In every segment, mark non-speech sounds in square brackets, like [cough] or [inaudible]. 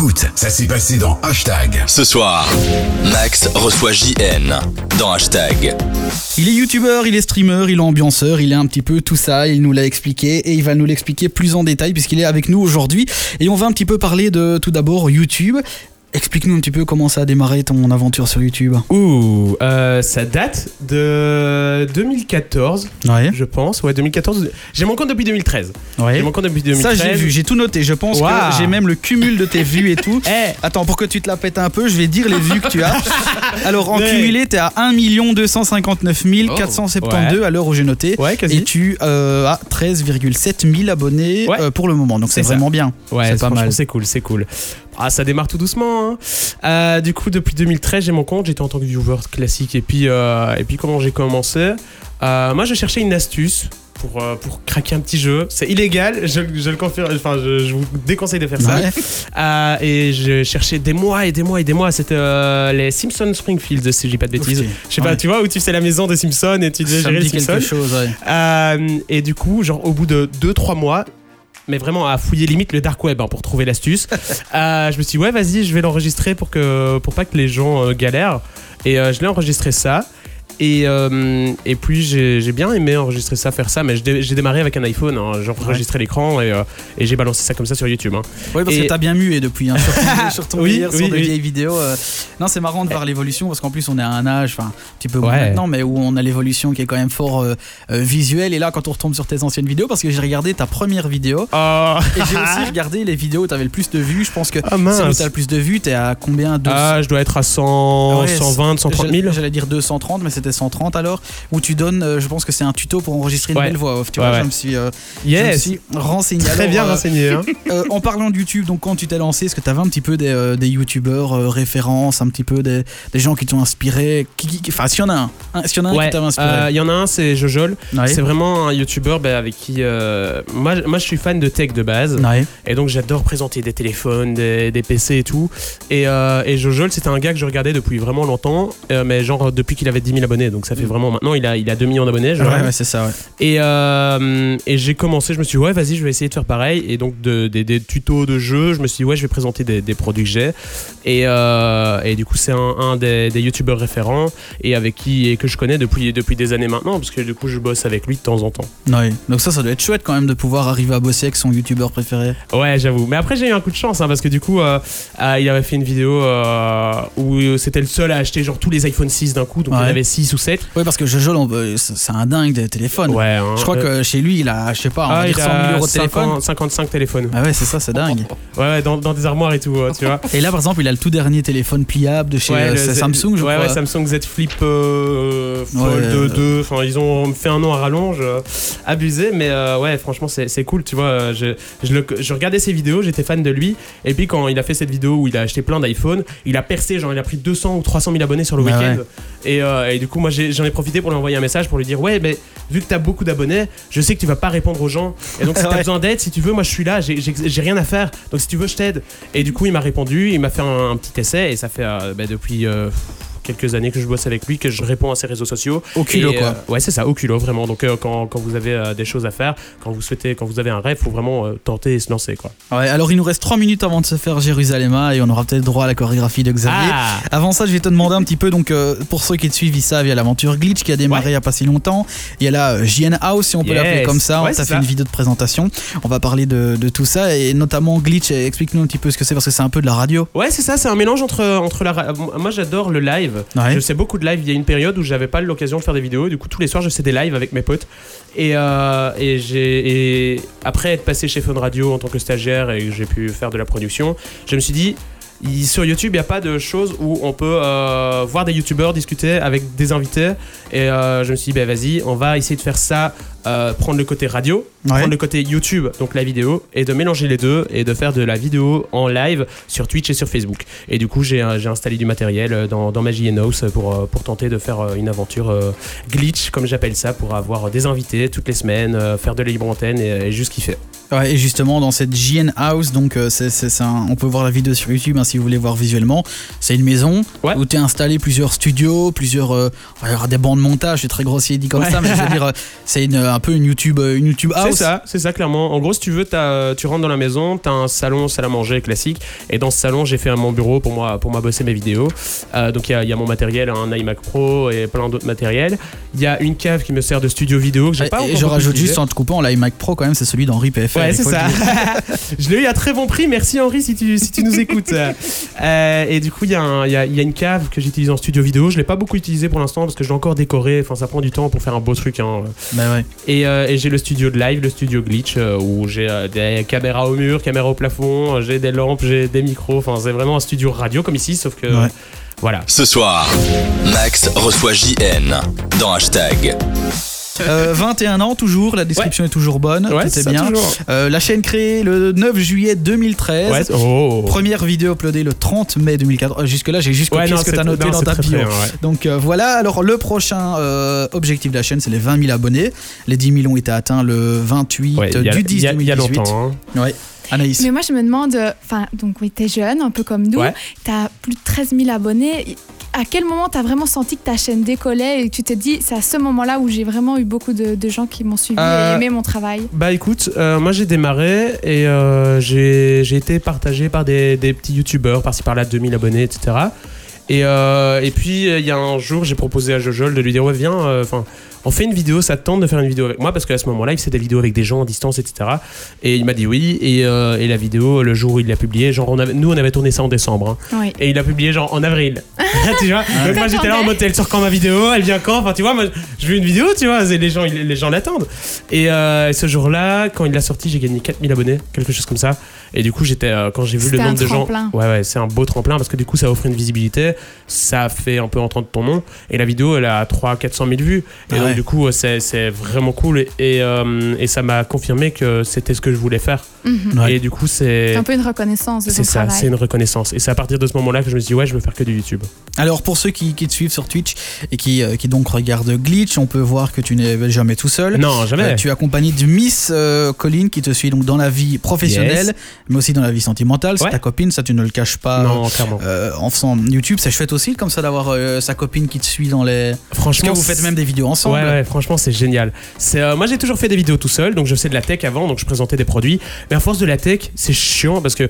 Écoute, ça s'est passé dans Hashtag. Ce soir, Max reçoit JN dans Hashtag. Il est youtubeur, il est streamer, il est ambianceur, il est un petit peu tout ça, il nous l'a expliqué et il va nous l'expliquer plus en détail puisqu'il est avec nous aujourd'hui. Et on va un petit peu parler de tout d'abord YouTube. Explique-nous un petit peu comment ça a démarré ton aventure sur YouTube. Ouh, euh, ça date de 2014, Ouais. je pense. Ouais, 2014. J'ai mon compte depuis 2013. Ouais. J'ai mon compte depuis 2013. Ça j'ai vu, j'ai tout noté. Je pense que j'ai même le cumul de tes vues et tout. [laughs] Eh. Attends, pour que tu te la pètes un peu, je vais dire les vues que tu as. [laughs] Alors en Ouais. cumulé, t'es à 1 259 472 Ouais. à l'heure où j'ai noté. Ouais, quasi. Et tu euh, as 13,7 000 abonnés euh, pour le moment. Donc c'est vraiment bien. Ouais, c'est pas mal. C'est cool, c'est cool. Ah, ça démarre tout doucement. hein. Euh, du coup, depuis 2013, j'ai mon compte. J'étais en tant que viewer classique. Et puis, euh, et puis comment j'ai commencé Euh, Moi, je cherchais une astuce. Pour, pour craquer un petit jeu. C'est illégal, je, je le confirme, enfin je, je vous déconseille de faire ça. Ouais. Et je cherchais des mois et des mois et des mois. C'était les Simpsons Springfield, si je dis pas de bêtises. Ok. Je sais pas, Ouais. tu vois, où tu sais la maison des Simpsons et tu devais gérer les Simpsons. chose. ouais. Et du coup, genre au bout de 2-3 mois, mais vraiment à fouiller limite le dark web hein, pour trouver l'astuce, [laughs] euh, je me suis dit, ouais, vas-y, je vais l'enregistrer pour, que, pour pas que les gens euh, galèrent. Et euh, je l'ai enregistré ça. Et, euh, et puis j'ai j'ai bien aimé enregistrer ça, faire ça, mais j'ai démarré avec un iPhone, hein, enregistré l'écran et, euh, et j'ai balancé ça comme ça sur YouTube. hein. Oui, parce Et- que t'as bien mué depuis, hein, sur ton, [laughs] sur ton Oui, délire, sur oui, de oui. vieilles vidéos. euh. Non, c'est marrant de voir l'évolution parce qu'en plus, on est à un âge, enfin, un petit peu moins Ouais. maintenant, mais où on a l'évolution qui est quand même fort visuelle. Et là, quand on retombe sur tes anciennes vidéos, parce que j'ai regardé ta première vidéo Oh, et j'ai aussi [laughs] regardé les vidéos où t'avais le plus de vues. Je pense que Ah, celle où t'as le plus de vues, t'es à combien? 200 ah, je dois être à 100, Ouais, 120, 130 000. J'allais- J'allais dire 230, mais c'était 130 alors. Où tu donnes, euh, je pense que c'est un tuto pour enregistrer une Ouais. belle voix off. Tu Ouais, vois, ouais. je me suis, euh, je me suis renseigné. très Alors, bien euh, renseigné. hein. [laughs] euh, en parlant de YouTube, donc quand tu t'es lancé, est-ce que tu avais un petit peu des, euh, des youtubeurs euh, références, un petit peu des, des gens qui t'ont inspiré? Qui, qui- qui- Enfin, s'il y en a un, hein, s'il y en a un Ouais, qui euh, inspiré. il y en a un, c'est Jojol. Ouais. C'est vraiment un youtubeur bah, avec qui. euh, moi, moi, je suis fan de tech de base. Ouais. Et donc, j'adore présenter des téléphones, des, des PC et tout. Et, euh, et Jojol, c'était un gars que je regardais depuis vraiment longtemps. euh, mais genre depuis qu'il avait 10 000 abonnés. Donc, ça fait vraiment. Maintenant, il a, il a 2 millions d'abonnés. je Ouais, c'est ça, ouais. Et, euh, et j'ai commencé, je me suis dit, ouais, vas-y, je vais essayer de faire pareil. Et donc, de- des- des tutos de jeux, je me suis dit, ouais, je vais présenter des, des produits que j'ai. Et, euh, et du coup, c'est un, un des, des youtubeurs référents et avec qui et que je connais depuis, depuis des années maintenant, parce que du coup, je bosse avec lui de temps en temps. Ouais. Donc ça, ça doit être chouette quand même de pouvoir arriver à bosser avec son youtubeur préféré. Ouais, j'avoue. Mais après, j'ai eu un coup de chance, hein, parce que du coup, euh, euh, il avait fait une vidéo euh, où c'était le seul à acheter genre tous les iPhone 6 d'un coup, donc il y en Ouais. avait 6 ou 7. Oui, parce que Jojo, on peut- c'est un dingue des téléphones. Ouais, hein. Je crois Euh, que chez lui, il a, je sais pas, on va ah, dire il 100 000 a euros de téléphone. 50 55 téléphones. Ah ouais, c'est ça, c'est dingue. Ouais, dans, dans des armoires et tout, euh, tu vois. [laughs] Et là, par exemple, il a le tout dernier téléphone pliable de chez Ouais, euh, Z- Samsung, je ouais, crois. Ouais, Samsung Z Flip euh, Fold Ouais, euh, 2. Enfin, ils ont fait un nom à rallonge, euh, abusé, mais euh, ouais, franchement, c'est cool, tu vois. euh, Je, je, le- je regardais ses vidéos, j'étais fan de lui, et puis quand il a fait cette vidéo où il a acheté plein d'iPhone, il a percé, genre, il a pris 200 ou 300 000 abonnés sur le Bah week-end. Et, euh, et du coup, moi, j'en ai, profité pour lui envoyer un message pour lui dire, ouais, mais vu que t'as beaucoup d'abonnés, je sais que tu vas pas répondre aux gens, et donc si t'as Ouais. besoin d'aide, si tu veux, moi, je suis là, j'ai- rien à faire, donc si tu veux, je t'aide. Et du coup, il m'a répondu, il m'a fait un, un petit essai, et ça fait euh, bah, depuis. euh, quelques années que je bosse avec lui, que je réponds à ses réseaux sociaux. Au culot, Et, quoi. euh, ouais, c'est ça, au culot, vraiment. Donc, euh, quand, quand vous avez euh, des choses à faire, quand vous souhaitez, quand vous avez un rêve, faut vraiment euh, tenter et se lancer, quoi. Ouais, alors il nous reste 3 minutes avant de se faire Jérusalem et on aura peut-être droit à la chorégraphie de Xavier. Ah Avant ça, je vais te demander un petit peu, donc euh, pour ceux qui te suivent, ils savent, il y a l'aventure Glitch qui a démarré il y a pas si longtemps. Il y a la euh, JN House, si on peut Yes. l'appeler comme ça. Ouais, on t'a c'est fait ça. une vidéo de présentation. On va parler de, de tout ça et notamment Glitch. Explique-nous un petit peu ce que c'est parce que c'est un peu de la radio. Ouais, c'est ça, c'est un mélange entre, entre la. Moi, j'adore le live. Je sais beaucoup de live. Il y a une période où j'avais pas l'occasion de faire des vidéos. Du coup, tous les soirs, je faisais des lives avec mes potes. Et, euh, et après être passé chez Fun Radio en tant que stagiaire et que j'ai pu faire de la production, je me suis dit. Il- sur YouTube, il n'y a pas de choses où on peut euh, voir des youtubeurs discuter avec des invités. Et euh, je me suis dit, bah, vas-y, on va essayer de faire ça, euh, prendre le côté radio, Ouais. prendre le côté YouTube, donc la vidéo, et de mélanger les deux et de faire de la vidéo en live sur Twitch et sur Facebook. Et du coup, j'ai installé du matériel dans, dans ma JN House pour, pour tenter de faire une aventure glitch, comme j'appelle ça, pour avoir des invités toutes les semaines, faire de la libre antenne et, et juste kiffer. Ouais, et justement, dans cette GN House, donc euh, c'est, c'est- c'est un- on peut voir la vidéo sur YouTube hein, si vous voulez voir visuellement. C'est une maison Ouais. où tu as installé plusieurs studios, plusieurs. euh, il y aura des bancs de montage, c'est très grossier dit comme Ouais. ça, mais je veux dire, euh, c'est une, un peu une YouTube, euh, une YouTube C'est House. ça, c'est ça clairement. En gros, si tu veux, t'as- tu rentres dans la maison, t'as un salon, salle à manger classique, et dans ce salon, j'ai fait mon bureau pour moi, pour moi bosser mes vidéos. Euh, donc il y, a- il y a mon matériel, un iMac Pro et plein d'autres matériels. Il y a une cave qui me sert de studio vidéo que j'ai Et- pas et encore je beaucoup rajoute juste en te coupant, l'iMac Pro quand même, c'est celui d'Henri PFL. Ouais, c'est ça. [laughs] je l'ai eu à très bon prix. Merci Henri si tu, si tu nous [laughs] écoutes. Euh, et du coup, il y, a un- il y a- il y a une cave que j'utilise en studio vidéo. Je l'ai pas beaucoup utilisé pour l'instant parce que je l'ai encore décoré. Enfin, ça prend du temps pour faire un beau truc. hein. Bah ouais. Et, euh, et j'ai le studio de live, le studio glitch, euh, où j'ai euh, des caméras au mur, caméras au plafond, j'ai des lampes, j'ai des micros. Enfin, c'est vraiment un studio radio comme ici, sauf que. Ouais. Voilà. Ce soir, Max reçoit JN dans Hashtag. Euh, 21 ans toujours, la description est toujours bonne, Ouais, tout c'est est ça, bien. Euh, la chaîne créée le 9 juillet 2013. Ouais, oh. Première vidéo uploadée le 30 mai 2014. Euh, Jusque-là, j'ai juste Ouais, copié non, ce que tu as noté non, dans ta bio. Donc euh, voilà, alors le prochain euh, objectif de la chaîne, c'est les 20 000 abonnés. Les 10 000 ont été atteints le 28 Ouais, il y a- du 10 il y a- il y a 2018. longtemps. hein. Ouais. Anaïs. Mais moi, je me demande, euh, enfin, donc oui, t'es jeune, un peu comme nous, Ouais. t'as plus de 13 000 abonnés. À quel moment t'as vraiment senti que ta chaîne décollait et que tu t'es dit, c'est à ce moment-là où j'ai vraiment eu beaucoup de, de gens qui m'ont suivi Euh, et aimé mon travail? Bah écoute, euh, moi j'ai démarré et euh, j'ai j'ai été partagé par des, des petits youtubeurs par-ci par-là, 2000 abonnés, etc. Et, euh, et puis euh, il y a un jour, j'ai proposé à Jojol de lui dire Ouais, viens, euh, enfin, on fait une vidéo, ça te tente de faire une vidéo avec moi parce qu'à ce moment-là, il faisait des vidéos avec des gens en distance, etc. Et il m'a dit oui. Et, euh, et la vidéo, le jour où il l'a publiée, genre, on avait- nous on avait tourné ça en décembre. hein. Oui. Et il a publié genre en avril. [laughs] [laughs] tu vois? Donc moi j'étais là en mode elle sort quand ma vidéo, elle vient quand? Enfin tu vois, moi je veux une vidéo, tu vois, les gens les gens l'attendent. Et euh, ce jour-là, quand il l'a sorti, j'ai gagné 4000 abonnés, quelque chose comme ça. Et du coup, j'étais euh, quand j'ai vu le nombre de gens, tremplin. ouais ouais, c'est un beau tremplin parce que du coup ça offre une visibilité, ça fait un peu entendre ton nom et la vidéo elle a 3 400 000 vues. Et Ah donc ouais. du coup, c'est c'est vraiment cool et, et, euh, et ça m'a confirmé que c'était ce que je voulais faire. Mhm. Ouais. Et du coup, c'est C'est un peu une reconnaissance de c'est ça, c'est une reconnaissance. Et c'est à partir de ce moment-là que je me suis dit ouais, je veux faire que du YouTube. Alors pour ceux qui, qui te suivent sur Twitch et qui, euh, qui donc regardent Glitch, on peut voir que tu n'es jamais tout seul. Non, jamais. Euh, tu es accompagné de Miss euh, Colline qui te suit donc dans la vie professionnelle, Yes. mais aussi dans la vie sentimentale. C'est Ouais. ta copine, ça tu ne le caches pas. non, clairement. euh, en faisant YouTube, c'est chouette aussi comme ça d'avoir euh, sa copine qui te suit dans les. Parce Franchement, que vous faites même des vidéos ensemble. Ouais, ouais, franchement, c'est génial. C'est, euh, moi, j'ai toujours fait des vidéos tout seul, donc je faisais de la tech avant, donc je présentais des produits. Mais à force de la tech, c'est chiant parce que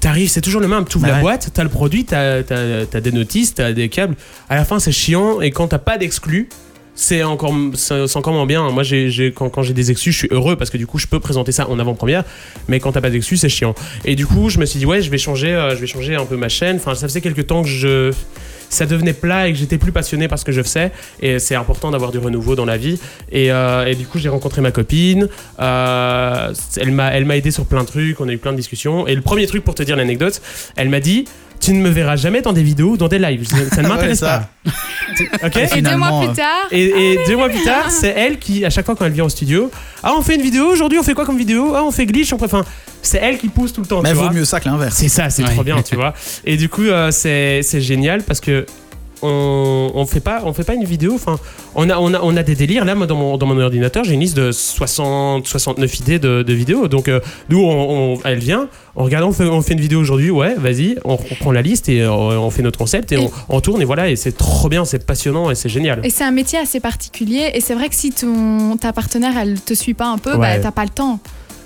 t'arrives, c'est toujours le même. Tu ouvres Bah la ouais. boîte, t'as le produit, t'as, t'as, t'as des notices, t'as des câbles. À la fin, c'est chiant, et quand t'as pas d'exclus, c'est encore, c'est encore moins bien. Moi, j'ai, j'ai- quand, quand j'ai des exclus, je suis heureux parce que du coup, je peux présenter ça en avant-première. Mais quand t'as pas d'exclus, c'est chiant. Et du coup, je me suis dit, ouais, je vais changer, euh, je vais changer un peu ma chaîne. Enfin, ça faisait quelques temps que je. Ça devenait plat et que j'étais plus passionné par ce que je faisais. Et c'est important d'avoir du renouveau dans la vie. Et, euh, et du coup, j'ai rencontré ma copine. Euh, elle m'a, aidé sur plein de trucs. On a eu plein de discussions. Et le premier truc pour te dire l'anecdote, elle m'a dit Tu ne me verras jamais dans des vidéos ou dans des lives. Ça ne [laughs] m'intéresse Ouais, pas. [laughs] Et deux Finalement, mois plus tard, et, et deux mois plus tard, c'est elle qui, à chaque fois quand elle vient au studio, ah on fait une vidéo aujourd'hui, on fait quoi comme vidéo? Ah on fait glitch, on fait, enfin, c'est elle qui pousse tout le temps. Mais tu vaut vois. mieux ça que l'inverse. C'est ça, c'est Ouais. trop bien, tu [laughs] vois. Et du coup, euh, c'est c'est génial parce que on, on fait pas on fait pas une vidéo. Enfin, on a on a on a des délires. Là, moi dans mon dans mon ordinateur, j'ai une liste de 60 69 idées de, de vidéos. Donc euh, nous, on, on- elle vient, on regarde, on fait on fait une vidéo aujourd'hui. Ouais, vas-y, on, prend la liste et euh, on fait notre concept et, Et- on, on tourne et voilà. Et c'est trop bien, c'est passionnant et c'est génial. et c'est un métier assez particulier. Et c'est vrai que si ton, ta partenaire, elle te suit pas un peu, Ouais. bah, t'as pas le temps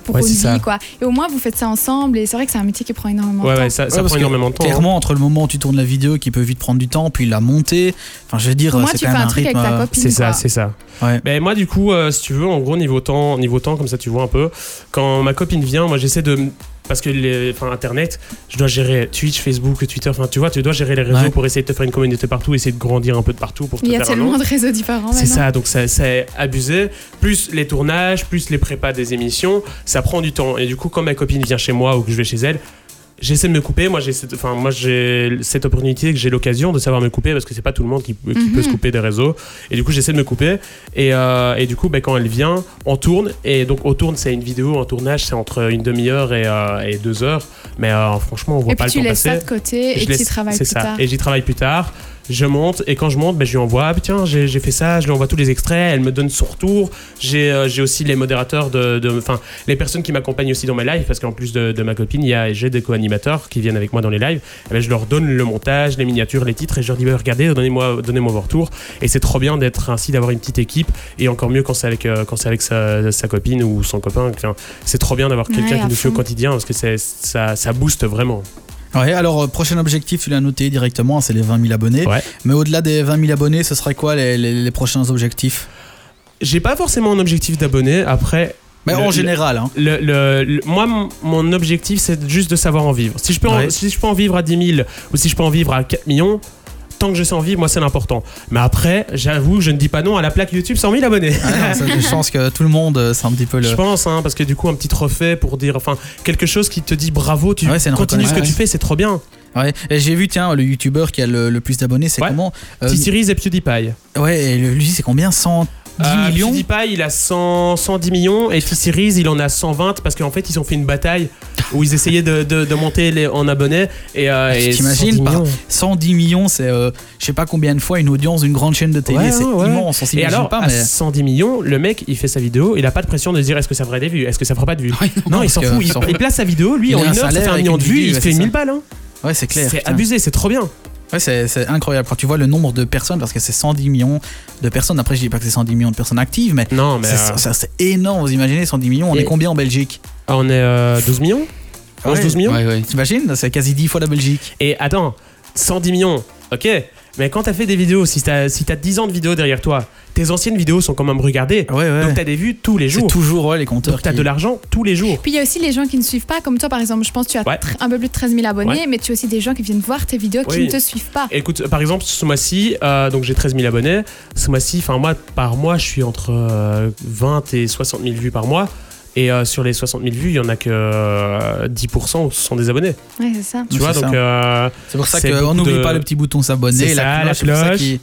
pour Ouais, une vie, ça. quoi. Et au moins, vous faites ça ensemble. Et c'est vrai que c'est un métier qui prend énormément Ouais, de temps. ouais, ça, ça prend énormément de temps. hein. Clairement, entre le moment où tu tournes la vidéo qui peut vite prendre du temps, puis la montée, enfin je veux dire, c'est tu quand fais même un un truc rythme. avec ta euh, copine. C'est ça, c'est ça. Ouais. Ben moi du coup, euh, si tu veux, en gros niveau temps, niveau temps, comme ça tu vois un peu. Quand ma copine vient, moi j'essaie de parce que les, enfin Internet, je dois gérer Twitch, Facebook, Twitter. Enfin tu vois, tu dois gérer les réseaux Ouais. pour essayer de te faire une communauté partout, essayer de grandir un peu de partout pour te Il y a tellement de réseaux différents. C'est ça, donc ça- c'est abusé. Plus les tournages, plus les prépas des émissions, ça prend du temps. Et du coup, quand ma copine vient chez moi ou que je vais chez elle, j'essaie de me couper. Moi, j'ai cette, enfin, moi, j'ai cette opportunité que j'ai l'occasion de savoir me couper parce que c'est pas tout le monde qui, Mhm. peut se couper des réseaux. Et du coup, j'essaie de me couper. Et, euh, et du coup, ben, quand elle vient, on tourne. Et donc, on tourne, c'est une vidéo. Un tournage, c'est entre une demi-heure et, euh, et deux heures. Mais euh, franchement, on voit Et pas puis tu le temps laisses passer. ça de côté et tu y laisse- travailles c'est plus ça. tard. Et j'y travaille plus tard. Je monte et quand je monte, ben, je lui envoie, ah, tiens, j'ai fait ça, je lui envoie tous les extraits, elle me donne son retour. J'ai euh, aussi les modérateurs, de, enfin les personnes qui m'accompagnent aussi dans mes lives, parce qu'en plus de, de ma copine, il y a j'ai des co-animateurs qui viennent avec moi dans les lives. Eh ben, je leur donne le montage, les miniatures, les titres et je leur dis, bah, regardez, donnez-moi donnez vos retours. Et c'est trop bien d'être ainsi, d'avoir une petite équipe et encore mieux quand c'est avec, euh, quand c'est avec sa, sa copine ou son copain. Enfin, c'est trop bien d'avoir quelqu'un Ouais, qui nous suit au quotidien parce que ça, ça booste vraiment. Ouais, alors euh, prochain objectif, tu l'as noté directement, c'est les 20 000 abonnés. Ouais. Mais au-delà des 20 000 abonnés, ce serait quoi les, les- les prochains objectifs? J'ai pas forcément un objectif d'abonnés. Après, Mais Le- en général, hein. le, le- le- moi, mon- mon objectif, c'est juste de savoir en vivre. Si je, peux en, Ouais. si je peux en vivre à 10 000 ou si je peux en vivre à 4 millions, tant que je sais en vivre, moi, c'est l'important. Mais après, j'avoue, je ne dis pas non à la plaque YouTube 100 000 abonnés. Ah non, ça, je pense que tout le monde, euh, c'est un petit peu le. Je pense, hein, parce que du coup, un petit trophée pour dire, enfin, quelque chose qui te dit bravo, tu Ouais, continues ce que tu fais, c'est trop bien. Ouais. Et j'ai vu, tiens, le youtubeur qui a le, le plus d'abonnés, c'est Ouais. comment Euh, T-Series et PewDiePie. Ouais, et lui, c'est combien? 110 Euh, millions PewDiePie, il a 100, 110 millions et T-Series, il en a 120 parce qu'en fait, ils ont fait une bataille où ils essayaient de, de- de monter les, en abonnés. Et, euh, Tu et t'imagines 110 par- millions. 110 millions, c'est euh, je sais pas combien de fois une audience d'une grande chaîne de télé. Ouais, c'est ouais, immense, on Et alors, pas, à mais. 110 millions, le mec, il fait sa vidéo, il a pas de pression de se dire est-ce que ça fera des vues, est-ce que ça fera pas de vues? Ouais, Non, il s'en fout, il, place sa vidéo, lui, Il en une un heure, ça fait un million de vues, il fait c'est 1000 ça. balles. Hein. Ouais, c'est clair. C'est abusé, c'est trop bien. Ouais, c'est c'est incroyable. Quand tu vois le nombre de personnes, parce que c'est 110 millions de personnes, après je dis pas que c'est 110 millions de personnes actives, mais Non, mais. c'est euh, énorme, vous imaginez 110 millions, on Et- est combien en Belgique? On est euh, 12 millions? 11, 12 millions? Ouais, ouais. T'imagines? C'est quasi 10 fois la Belgique. Et attends, 110 millions, ok. Mais quand t'as fait des vidéos, si t'as si t'as 10 ans de vidéos derrière toi, tes anciennes vidéos sont quand même regardées. Ouais, ouais. Donc t'as des vues tous les jours. toujours ouais, les compteurs. Donc t'as qui- de l'argent tous les jours. Puis il y a aussi les gens qui ne suivent pas, comme toi par exemple, je pense que tu as Ouais. un peu plus de 13 000 abonnés, Ouais. mais tu as aussi des gens qui viennent voir tes vidéos qui ne te suivent pas. Écoute, par exemple, ce mois-ci, euh, donc j'ai 13 000 abonnés. Ce mois-ci, enfin moi, par mois, je suis entre euh, 20 et 60 000 vues par mois. Et euh, sur les 60 000 vues, il y en a que euh, 10% sont des abonnés. Ouais, c'est ça. Tu Oui, vois, c'est donc euh, C'est pour ça qu'on n'oublie de- pas le petit bouton s'abonner, C'est la ça, la cloche, c'est pour ça cloche. qui,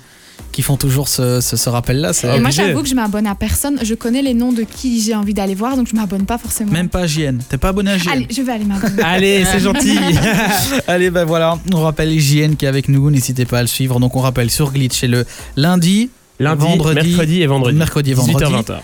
qui font toujours ce, ce, ce rappel-là. C'est Et moi j'avoue que je m'abonne à personne, je connais les noms de qui j'ai envie d'aller voir, donc je m'abonne pas forcément. même pas JN. T'es pas abonné à JN Allez, je vais aller m'abonner. [laughs] allez, c'est [laughs] gentil. [laughs] Allez, ben voilà, on rappelle JN qui est avec nous, n'hésitez pas à le suivre. Donc on rappelle sur Glitch, c'est le lundi, Lundi, Vendredi, mercredi et vendredi. mercredi et vendredi. 18h-20h.